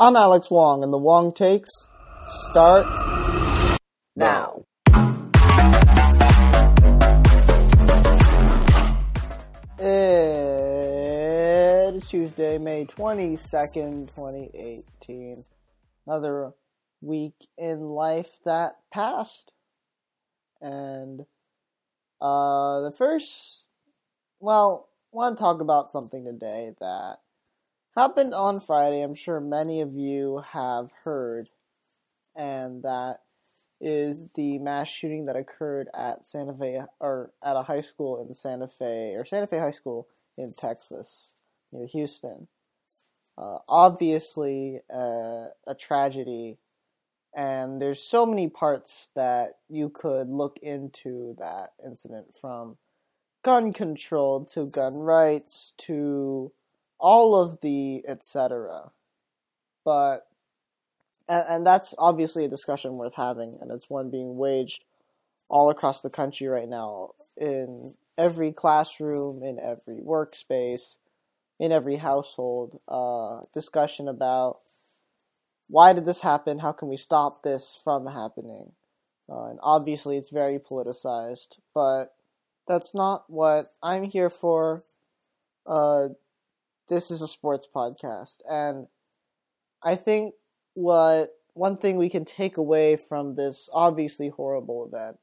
I'm Alex Wong, and the Wong takes start now. It is Tuesday, May 22nd, 2018. Another week in life that passed. And uh, the first, well, I want to talk about something today that happened on Friday. I'm sure many of you have heard, and that is the mass shooting that occurred at Santa Fe or at a high school in Santa Fe or Santa Fe High School in Texas near Houston. Uh, obviously, uh, a tragedy, and there's so many parts that you could look into that incident from gun control to gun rights to all of the etc. But and, and that's obviously a discussion worth having, and it's one being waged all across the country right now in every classroom, in every workspace, in every household. Uh, discussion about why did this happen? How can we stop this from happening? Uh, and obviously, it's very politicized, but that's not what I'm here for. Uh, this is a sports podcast, and I think what one thing we can take away from this obviously horrible event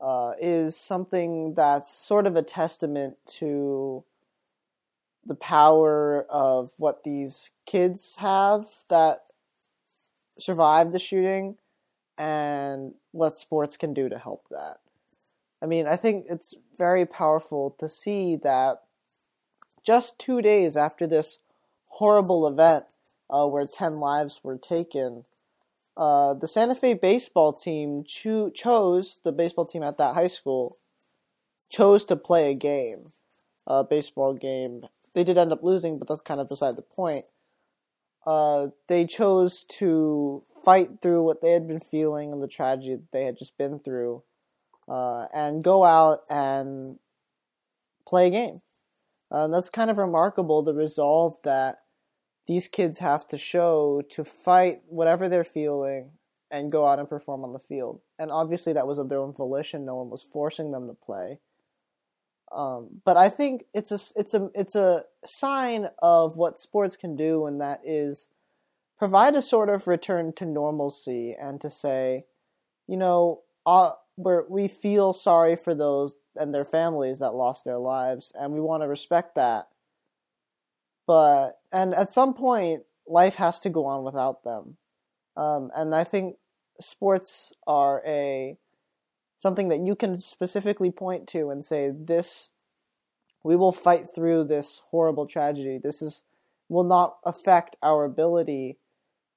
uh, is something that's sort of a testament to the power of what these kids have that survived the shooting and what sports can do to help that. I mean, I think it's very powerful to see that just two days after this horrible event, uh, where 10 lives were taken, uh, the Santa Fe baseball team cho- chose, the baseball team at that high school, chose to play a game, a baseball game. They did end up losing, but that's kind of beside the point. Uh, they chose to fight through what they had been feeling and the tragedy that they had just been through, uh, and go out and play a game. Uh, that's kind of remarkable, the resolve that these kids have to show to fight whatever they're feeling and go out and perform on the field. And obviously, that was of their own volition. No one was forcing them to play. Um, but I think it's a it's a it's a sign of what sports can do, and that is provide a sort of return to normalcy and to say, you know, uh, where we feel sorry for those and their families that lost their lives, and we want to respect that. But and at some point life has to go on without them. Um, and i think sports are a something that you can specifically point to and say this we will fight through this horrible tragedy. This is will not affect our ability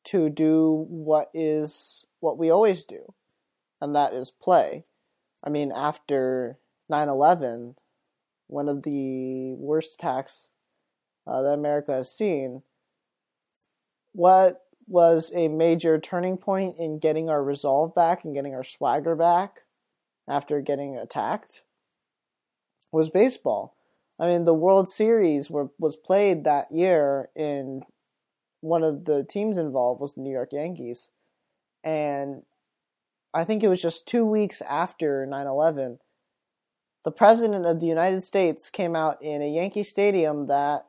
to do what is what we always do and that is play. I mean after 9-11 one of the worst attacks uh, that America has seen. What was a major turning point in getting our resolve back and getting our swagger back after getting attacked was baseball. I mean, the World Series were, was played that year in one of the teams involved was the New York Yankees. And I think it was just two weeks after 9 11, the President of the United States came out in a Yankee Stadium that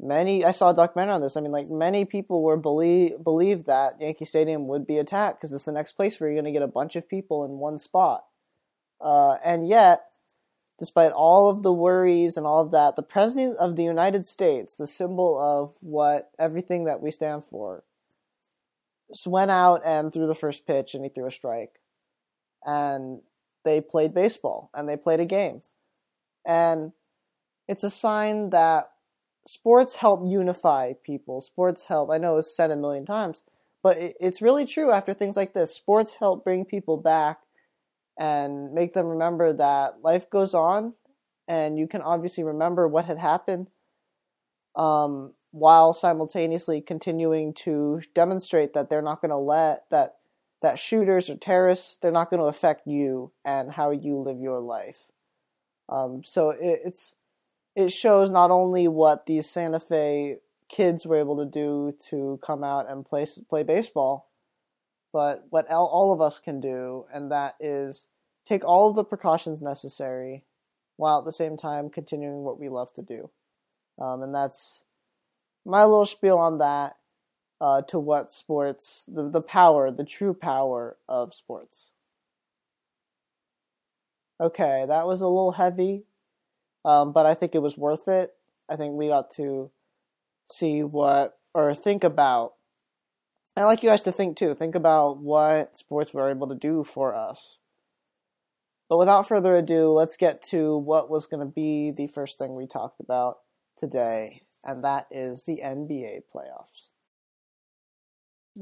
many I saw a documentary on this. I mean, like many people were believe believed that Yankee Stadium would be attacked because it's the next place where you're going to get a bunch of people in one spot. Uh, and yet, despite all of the worries and all of that, the president of the United States, the symbol of what everything that we stand for, just went out and threw the first pitch and he threw a strike, and they played baseball and they played a game, and it's a sign that sports help unify people. Sports help. I know it's said a million times, but it's really true after things like this. Sports help bring people back and make them remember that life goes on, and you can obviously remember what had happened, um, while simultaneously continuing to demonstrate that they're not going to let that that shooters or terrorists they're not going to affect you and how you live your life. Um, so it, it's it shows not only what these Santa Fe kids were able to do to come out and play play baseball, but what all of us can do, and that is take all of the precautions necessary, while at the same time continuing what we love to do, um, and that's my little spiel on that. Uh, to what sports, the, the power, the true power of sports. Okay, that was a little heavy, um, but I think it was worth it. I think we got to see what or think about. I'd like you guys to think too. Think about what sports were able to do for us. But without further ado, let's get to what was going to be the first thing we talked about today, and that is the NBA playoffs.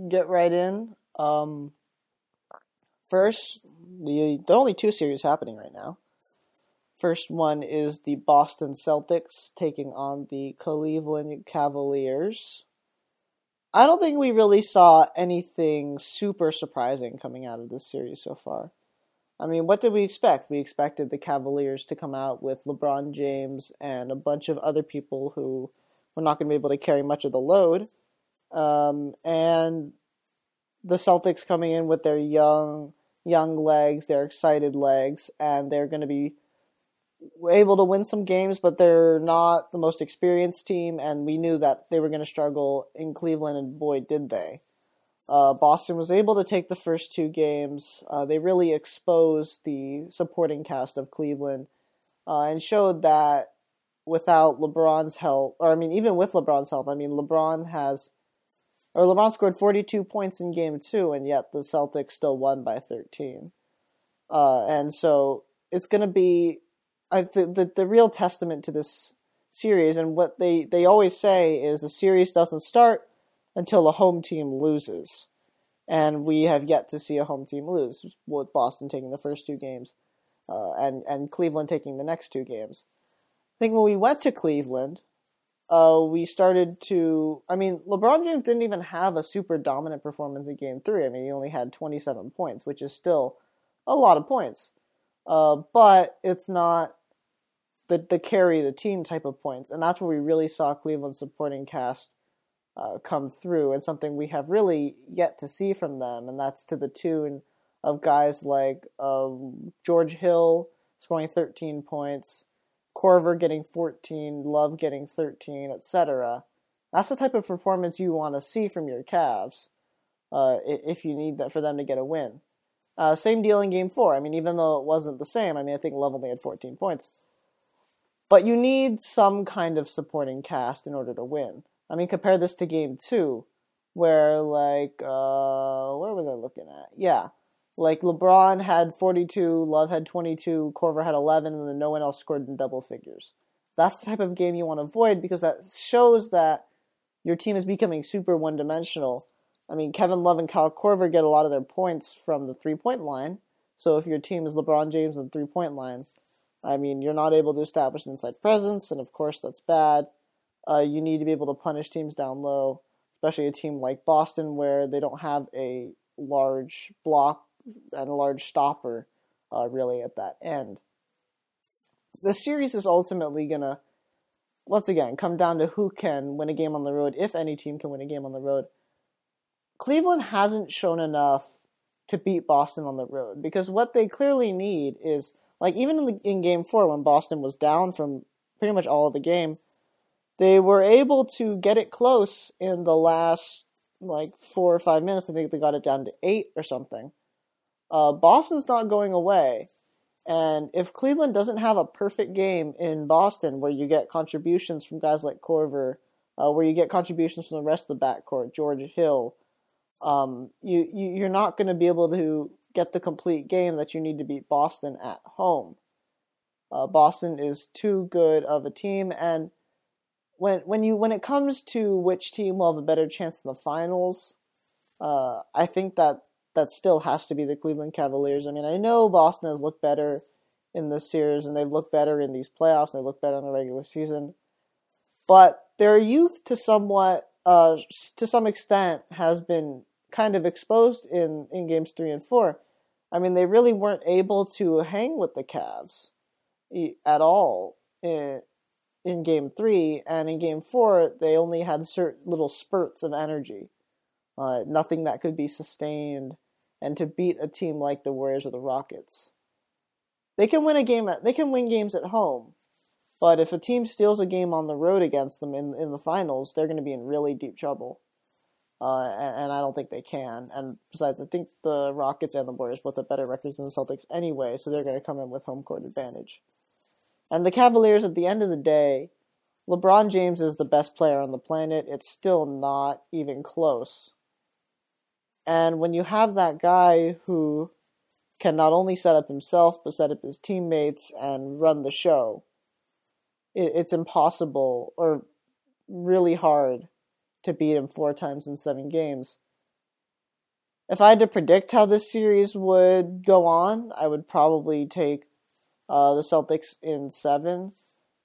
Get right in. Um, first, the the only two series happening right now. First one is the Boston Celtics taking on the Cleveland Cavaliers. I don't think we really saw anything super surprising coming out of this series so far. I mean, what did we expect? We expected the Cavaliers to come out with LeBron James and a bunch of other people who were not going to be able to carry much of the load. Um, and the Celtics coming in with their young, young legs, their excited legs, and they're going to be able to win some games, but they're not the most experienced team, and we knew that they were going to struggle in Cleveland, and boy, did they. Uh, Boston was able to take the first two games. Uh, they really exposed the supporting cast of Cleveland uh, and showed that without LeBron's help, or I mean, even with LeBron's help, I mean, LeBron has, or LeBron scored 42 points in game two, and yet the Celtics still won by 13. Uh, and so it's going to be I th- the the real testament to this series and what they they always say is a series doesn't start until a home team loses, and we have yet to see a home team lose with Boston taking the first two games, uh, and and Cleveland taking the next two games. I think when we went to Cleveland, uh, we started to. I mean, LeBron James didn't even have a super dominant performance in Game Three. I mean, he only had 27 points, which is still a lot of points. Uh, but it's not the the carry the team type of points, and that's where we really saw Cleveland's supporting cast uh, come through, and something we have really yet to see from them, and that's to the tune of guys like um, George Hill scoring 13 points, Korver getting 14, Love getting 13, etc. That's the type of performance you want to see from your Cavs uh, if you need that for them to get a win. Uh, same deal in Game Four. I mean, even though it wasn't the same, I mean, I think Love only had 14 points. But you need some kind of supporting cast in order to win. I mean, compare this to game two, where, like, uh, where was I looking at? Yeah. Like, LeBron had 42, Love had 22, Korver had 11, and then no one else scored in double figures. That's the type of game you want to avoid because that shows that your team is becoming super one dimensional. I mean, Kevin Love and Kyle Korver get a lot of their points from the three point line. So if your team is LeBron James on the three point line, I mean, you're not able to establish an inside presence, and of course that's bad. Uh, you need to be able to punish teams down low, especially a team like Boston where they don't have a large block and a large stopper uh, really at that end. The series is ultimately going to, once again, come down to who can win a game on the road, if any team can win a game on the road. Cleveland hasn't shown enough to beat Boston on the road because what they clearly need is – like even in, the, in game four when Boston was down from pretty much all of the game, they were able to get it close in the last like four or five minutes. I think they got it down to eight or something. Uh, Boston's not going away. And if Cleveland doesn't have a perfect game in Boston where you get contributions from guys like Korver, uh, where you get contributions from the rest of the backcourt, George Hill, um, you, you you're not going to be able to get the complete game that you need to beat Boston at home. Uh, Boston is too good of a team, and when when you when it comes to which team will have a better chance in the finals, uh, I think that that still has to be the Cleveland Cavaliers. I mean, I know Boston has looked better in this series, and they've looked better in these playoffs, and they look better in the regular season, but their youth to somewhat uh, to some extent has been kind of exposed in, in games three and four. I mean, they really weren't able to hang with the Cavs at all in, in game three, and in game four, they only had certain little spurts of energy. Uh, nothing that could be sustained, and to beat a team like the Warriors or the Rockets. They can win a game at, they can win games at home, but if a team steals a game on the road against them in in the finals, they're going to be in really deep trouble. Uh, and, and, I don't think they can. And besides, I think the Rockets and the Warriors both have better records than the Celtics anyway, so they're going to come in with home court advantage. And the Cavaliers, at the end of the day, LeBron James is the best player on the planet. It's still not even close. And when you have that guy who can not only set up himself, but set up his teammates and run the show, it, it's impossible or really hard to beat him four times in seven games. If I had to predict how this series would go on, I would probably take uh, the Celtics in seven,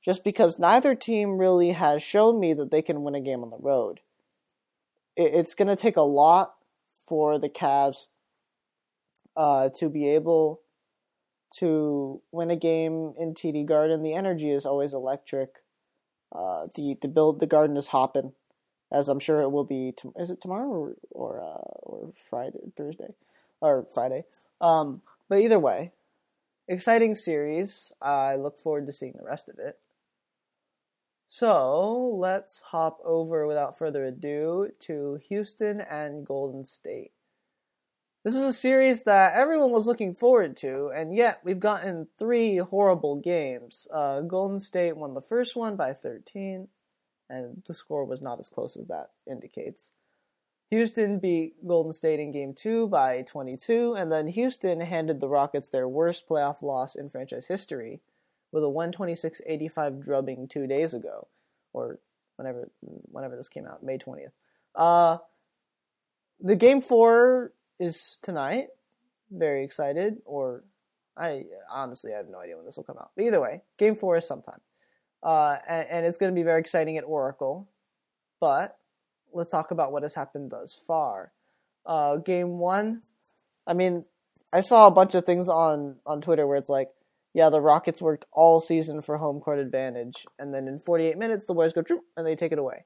just because neither team really has shown me that they can win a game on the road. It, it's going to take a lot for the Cavs uh, to be able to win a game in TD Garden. The energy is always electric. Uh, the the build the garden is hopping, as I'm sure it will be. To, is it tomorrow or or, uh, or Friday, Thursday, or Friday? Um, but either way, exciting series. I look forward to seeing the rest of it. So let's hop over without further ado to Houston and Golden State. This was a series that everyone was looking forward to, and yet we've gotten three horrible games. Uh, Golden State won the first one by 13, and the score was not as close as that indicates. Houston beat Golden State in game two by 22, and then Houston handed the Rockets their worst playoff loss in franchise history with a 126.85 drubbing two days ago, or whenever whenever this came out, May 20th. Uh, the game four is tonight. Very excited, or I honestly I have no idea when this will come out. But either way, game four is sometime. Uh, and, and it's going to be very exciting at Oracle. But let's talk about what has happened thus far. Uh, game one, I mean, I saw a bunch of things on on Twitter where it's like, yeah, the Rockets worked all season for home court advantage, and then in 48 minutes the Warriors go and they take it away.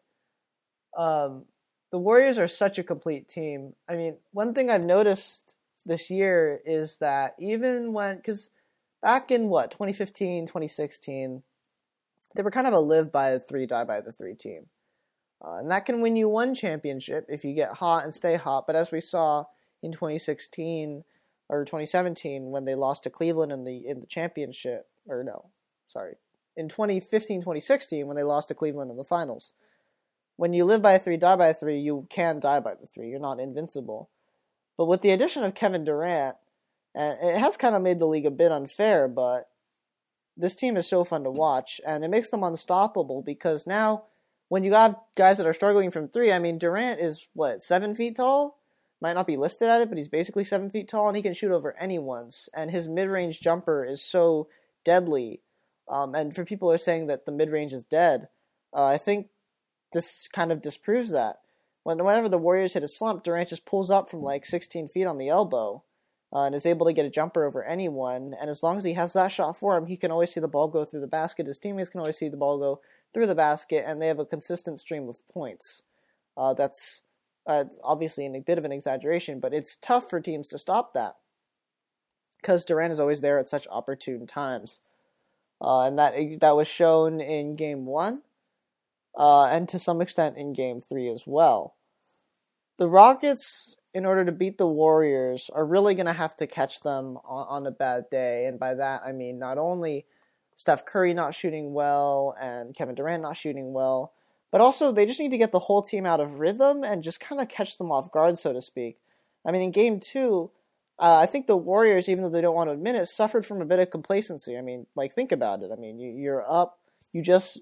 Um, the Warriors are such a complete team. I mean, one thing I've noticed this year is that even when, because back in what 2015, 2016, they were kind of a live by the three, die by the three team. Uh, and that can win you one championship if you get hot and stay hot. But as we saw in 2016 or 2017 when they lost to Cleveland in the in the championship, or no, sorry, in 2015 2016 when they lost to Cleveland in the finals. When you live by a three, die by a three, you can die by the three. You're not invincible. But with the addition of Kevin Durant, and it has kind of made the league a bit unfair, but this team is so fun to watch, and it makes them unstoppable because now when you have guys that are struggling from three, I mean, Durant is what seven feet tall. Might not be listed at it, but he's basically seven feet tall, and he can shoot over anyone's. And his mid-range jumper is so deadly. Um, and for people who are saying that the mid-range is dead, uh, I think this kind of disproves that. When whenever the Warriors hit a slump, Durant just pulls up from like 16 feet on the elbow, uh, and is able to get a jumper over anyone. And as long as he has that shot for him, he can always see the ball go through the basket. His teammates can always see the ball go through the basket, and they have a consistent stream of points. Uh, that's uh, obviously a bit of an exaggeration, but it's tough for teams to stop that because Durant is always there at such opportune times, uh, and that that was shown in Game One, uh, and to some extent in Game Three as well. The Rockets, in order to beat the Warriors, are really going to have to catch them on, on a bad day, and by that I mean not only Steph Curry not shooting well and Kevin Durant not shooting well. But also, they just need to get the whole team out of rhythm and just kind of catch them off guard, so to speak. I mean, in game two, uh, I think the Warriors, even though they don't want to admit it, suffered from a bit of complacency. I mean, like, think about it. I mean, you, you're up, you just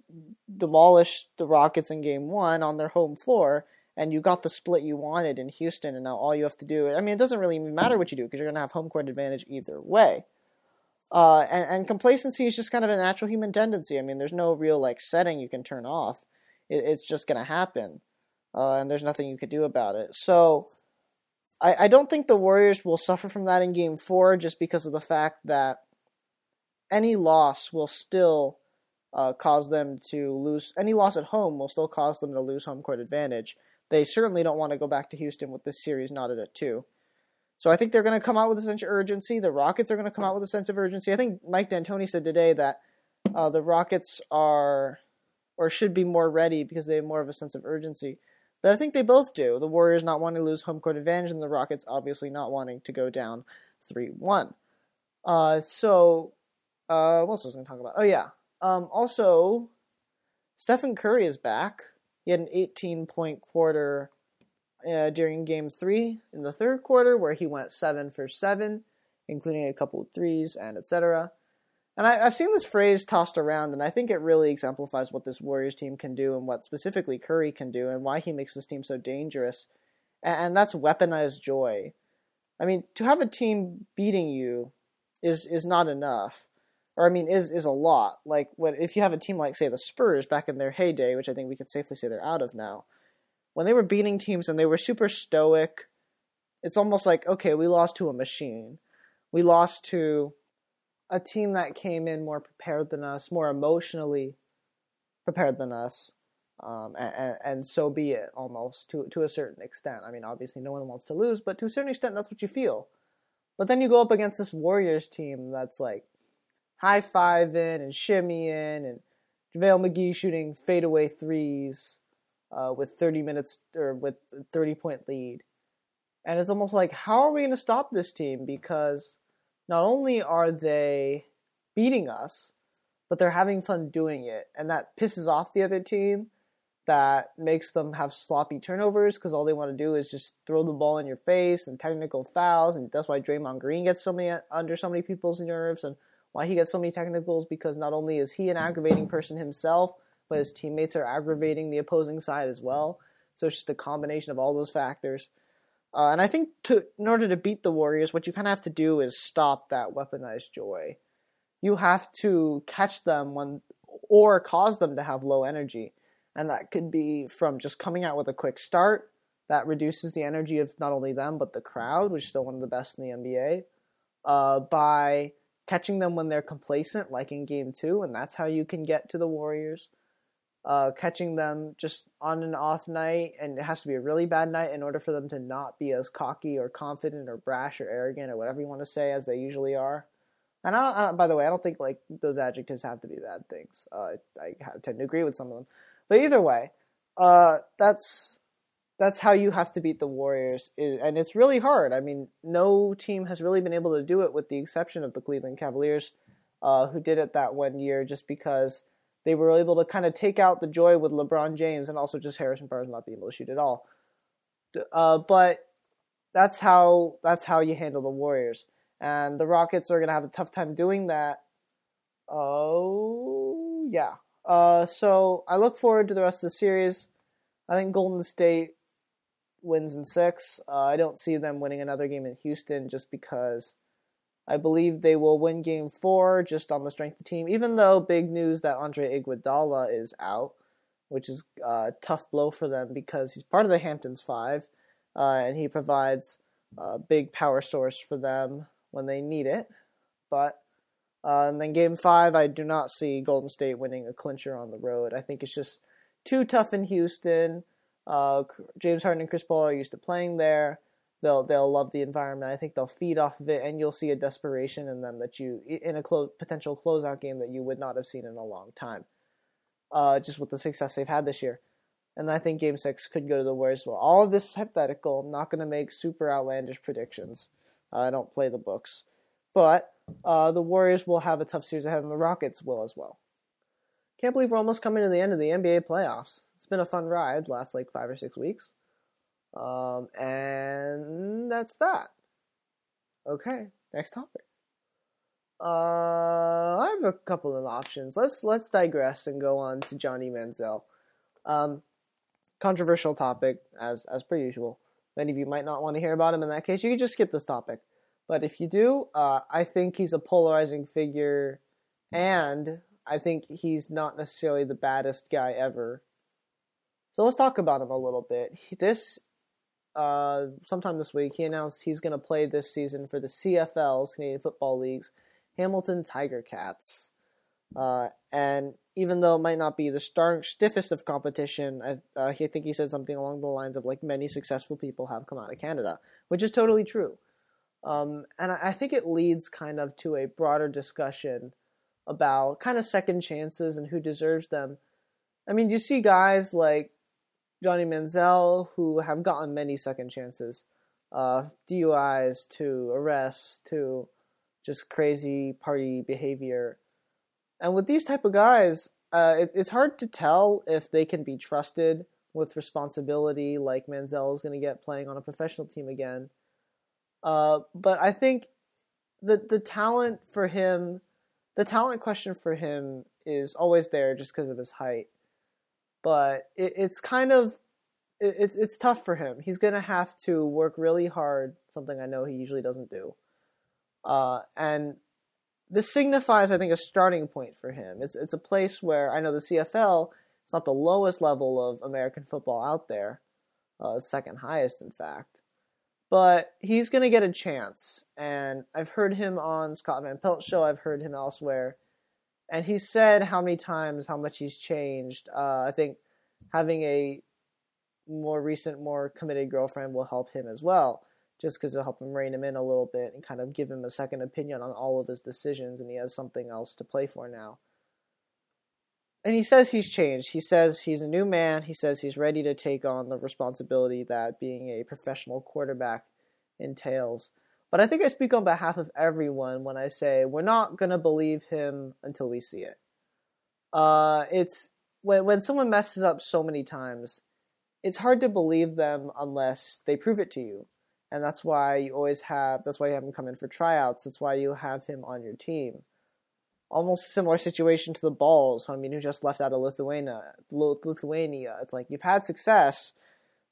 demolished the Rockets in game one on their home floor, and you got the split you wanted in Houston, and now all you have to do, I mean, it doesn't really matter what you do because you're going to have home court advantage either way. Uh, and, and, complacency is just kind of a natural human tendency. I mean, there's no real like setting you can turn off. It, it's just going to happen, uh, and there's nothing you could do about it. So, I, I don't think the Warriors will suffer from that in Game Four, just because of the fact that any loss will still uh, cause them to lose. Any loss at home will still cause them to lose home court advantage. They certainly don't want to go back to Houston with this series knotted at two. So I think they're going to come out with a sense of urgency. The Rockets are going to come out with a sense of urgency. I think Mike D'Antoni said today that uh, the Rockets are or should be more ready because they have more of a sense of urgency. But I think they both do. The Warriors not wanting to lose home court advantage, and the Rockets obviously not wanting to go down 3 1. Uh, so, uh, what else was I going to talk about? Oh, yeah. Um, also, Stephen Curry is back. He had an 18 point quarter uh, during game three in the third quarter, where he went 7 for 7, including a couple of threes and etc. And I, have seen this phrase tossed around, and I think it really exemplifies what this Warriors team can do and what specifically Curry can do and why he makes this team so dangerous. And, and that's weaponized joy. I mean, to have a team beating you is is not enough, or I mean, is is a lot. Like when if you have a team like say the Spurs back in their heyday, which I think we could safely say they're out of now, when they were beating teams and they were super stoic, it's almost like okay, we lost to a machine. We lost to a team that came in more prepared than us, more emotionally prepared than us, um, and, and, so be it almost to to a certain extent. I mean, obviously, no one wants to lose, but to a certain extent, that's what you feel. But then you go up against this Warriors team that's like high fiving and shimmying, and JaVale McGee shooting fadeaway threes uh, with 30 minutes or with 30 point lead, and it's almost like, how are we going to stop this team? Because not only are they beating us, but they're having fun doing it, and that pisses off the other team. That makes them have sloppy turnovers because all they want to do is just throw the ball in your face and technical fouls, and that's why Draymond Green gets so many under so many people's nerves, and why he gets so many technicals because not only is he an aggravating person himself, but his teammates are aggravating the opposing side as well. So it's just a combination of all those factors. Uh, and I think to in order to beat the Warriors, what you kind of have to do is stop that weaponized joy. You have to catch them when, or cause them to have low energy, and that could be from just coming out with a quick start. That reduces the energy of not only them but the crowd, which is still one of the best in the NBA. Uh, by catching them when they're complacent, like in Game Two, and that's how you can get to the Warriors uh, catching them just on an off night, and it has to be a really bad night in order for them to not be as cocky or confident or brash or arrogant or whatever you want to say as they usually are. And I don't, I don't by the way, I don't think like those adjectives have to be bad things. Uh, I tend to agree with some of them, but either way, uh, that's that's how you have to beat the Warriors, and it's really hard. I mean, no team has really been able to do it, with the exception of the Cleveland Cavaliers, uh, who did it that one year, just because they were able to kind of take out the joy with LeBron James and also just Harrison Barnes not being able to shoot at all. Uh, but that's how that's how you handle the Warriors, and the Rockets are gonna have a tough time doing that. Oh yeah. Uh, so I look forward to the rest of the series. I think Golden State wins in six. Uh, I don't see them winning another game in Houston just because I believe they will win game four just on the strength of the team, even though big news that Andre Iguodala is out, which is a tough blow for them because he's part of the Hamptons Five, uh, and he provides a big power source for them when they need it. But uh, and then game five, I do not see Golden State winning a clincher on the road. I think it's just too tough in Houston. Uh, James Harden and Chris Paul are used to playing there they'll they'll love the environment. I think they'll feed off of it, and you'll see a desperation in them that you in a close, potential closeout game that you would not have seen in a long time. Uh, just with the success they've had this year, and I think Game Six could go to the Warriors. Well, all of this is hypothetical. I'm not going to make super outlandish predictions. Uh, I don't play the books, but uh, the Warriors will have a tough series ahead, and the Rockets will as well. Can't believe we're almost coming to the end of the NBA playoffs. It's been a fun ride, last like five or six weeks. Um, and that's that. Okay, next topic. Uh, I have a couple of options. Let's let's digress and go on to Johnny Manziel. Um, controversial topic as as per usual. Many of you might not want to hear about him. In that case, you can just skip this topic. But if you do, uh, I think he's a polarizing figure, and I think he's not necessarily the baddest guy ever. So let's talk about him a little bit. This uh, sometime this week, he announced he's going to play this season for the CFLs, Canadian Football League's Hamilton Tiger Cats. Uh, and even though it might not be the star- stiffest of competition, I, uh, I think he said something along the lines of like many successful people have come out of Canada, which is totally true. Um, and I, I think it leads kind of to a broader discussion about kind of second chances and who deserves them. I mean, you see guys like Johnny Manziel who have gotten many second chances, uh, DUIs to arrests to just crazy party behavior. And with these type of guys, uh, it, it's hard to tell if they can be trusted with responsibility like Manziel is going to get playing on a professional team again. Uh, but I think the the talent for him, the talent question for him is always there just because of his height. But it, it's kind of it, it's it's tough for him. He's gonna have to work really hard, something I know he usually doesn't do. Uh, and this signifies, I think, a starting point for him. It's it's a place where I know the CFL is not the lowest level of American football out there, uh, second highest, in fact. But he's to get a chance, and I've heard him on Scott Van Pelt's show. I've heard him elsewhere, and he said how many times how much he's changed. Uh, I think having a more recent, more committed girlfriend will help him as well just because it'll help him rein him in a little bit and kind of give him a second opinion on all of his decisions, and he has something else to play for now. And he says he's changed. He says he's a new man. He says he's ready to take on the responsibility that being a professional quarterback entails. But I think I speak on behalf of everyone when I say we're not going to believe him until we see it. Uh, it's when when someone messes up so many times, it's hard to believe them unless they prove it to you and that's why you always have that's why you have him come in for tryouts. That's why you have him on your team. Almost similar situation to the balls. I mean, who just left out of Lithuania. Lithuania. It's like you've had success,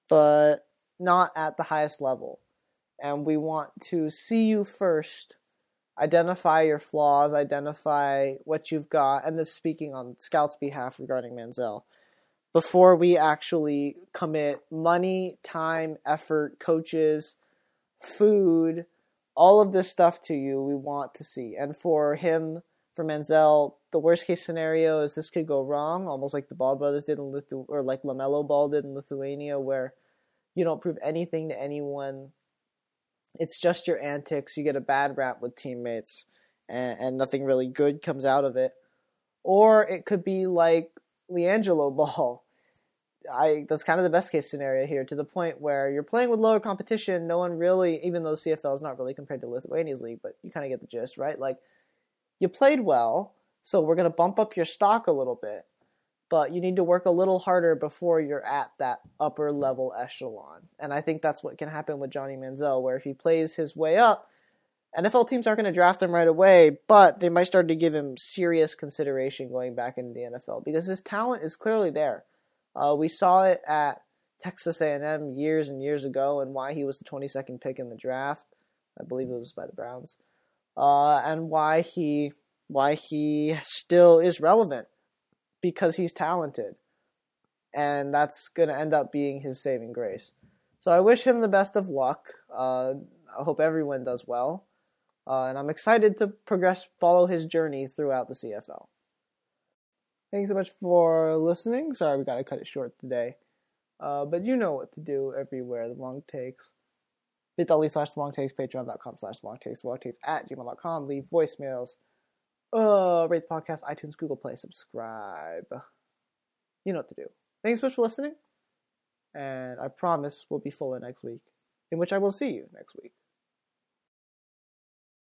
but not at the highest level, and we want to see you first. Identify your flaws, identify what you've got, and this speaking on Scout's behalf regarding Manziel before we actually commit money, time, effort, coaches, food, all of this stuff to you we want to see. And for him, for Manziel, the worst case scenario is this could go wrong, almost like the Ball brothers did in Lithu- or like LaMelo Ball did in Lithuania, where you don't prove anything to anyone. It's just your antics. You get a bad rap with teammates, and, and nothing really good comes out of it. Or it could be like LiAngelo Ball, I that's kind of the best case scenario here to the point where you're playing with lower competition. No one really, even though CFL is not really compared to Lithuania's league, but you kind of get the gist, right? Like you played well, so we're gonna bump up your stock a little bit, but you need to work a little harder before you're at that upper level echelon. And I think that's what can happen with Johnny Manziel, where if he plays his way up, NFL teams aren't going to draft him right away, but they might start to give him serious consideration going back into the NFL because his talent is clearly there. Uh, we saw it at Texas A&M years and years ago, and why he was the 22nd pick in the draft. I believe it was by the Browns, uh, and why he why he still is relevant because he's talented, and that's going to end up being his saving grace. So I wish him the best of luck. Uh, I hope everyone does well, uh, and I'm excited to progress, follow his journey throughout the CFL. Thanks so much for listening. Sorry we got to cut it short today. Uh, but you know what to do everywhere. The Wong takes. bit.ly slash Wong takes, patreon.com slash Wong takes, Wong takes at gmail.com. Leave voicemails. Uh, rate the podcast, iTunes, Google Play, subscribe. You know what to do. Thanks so much for listening. And I promise we'll be fuller next week, in which I will see you next week.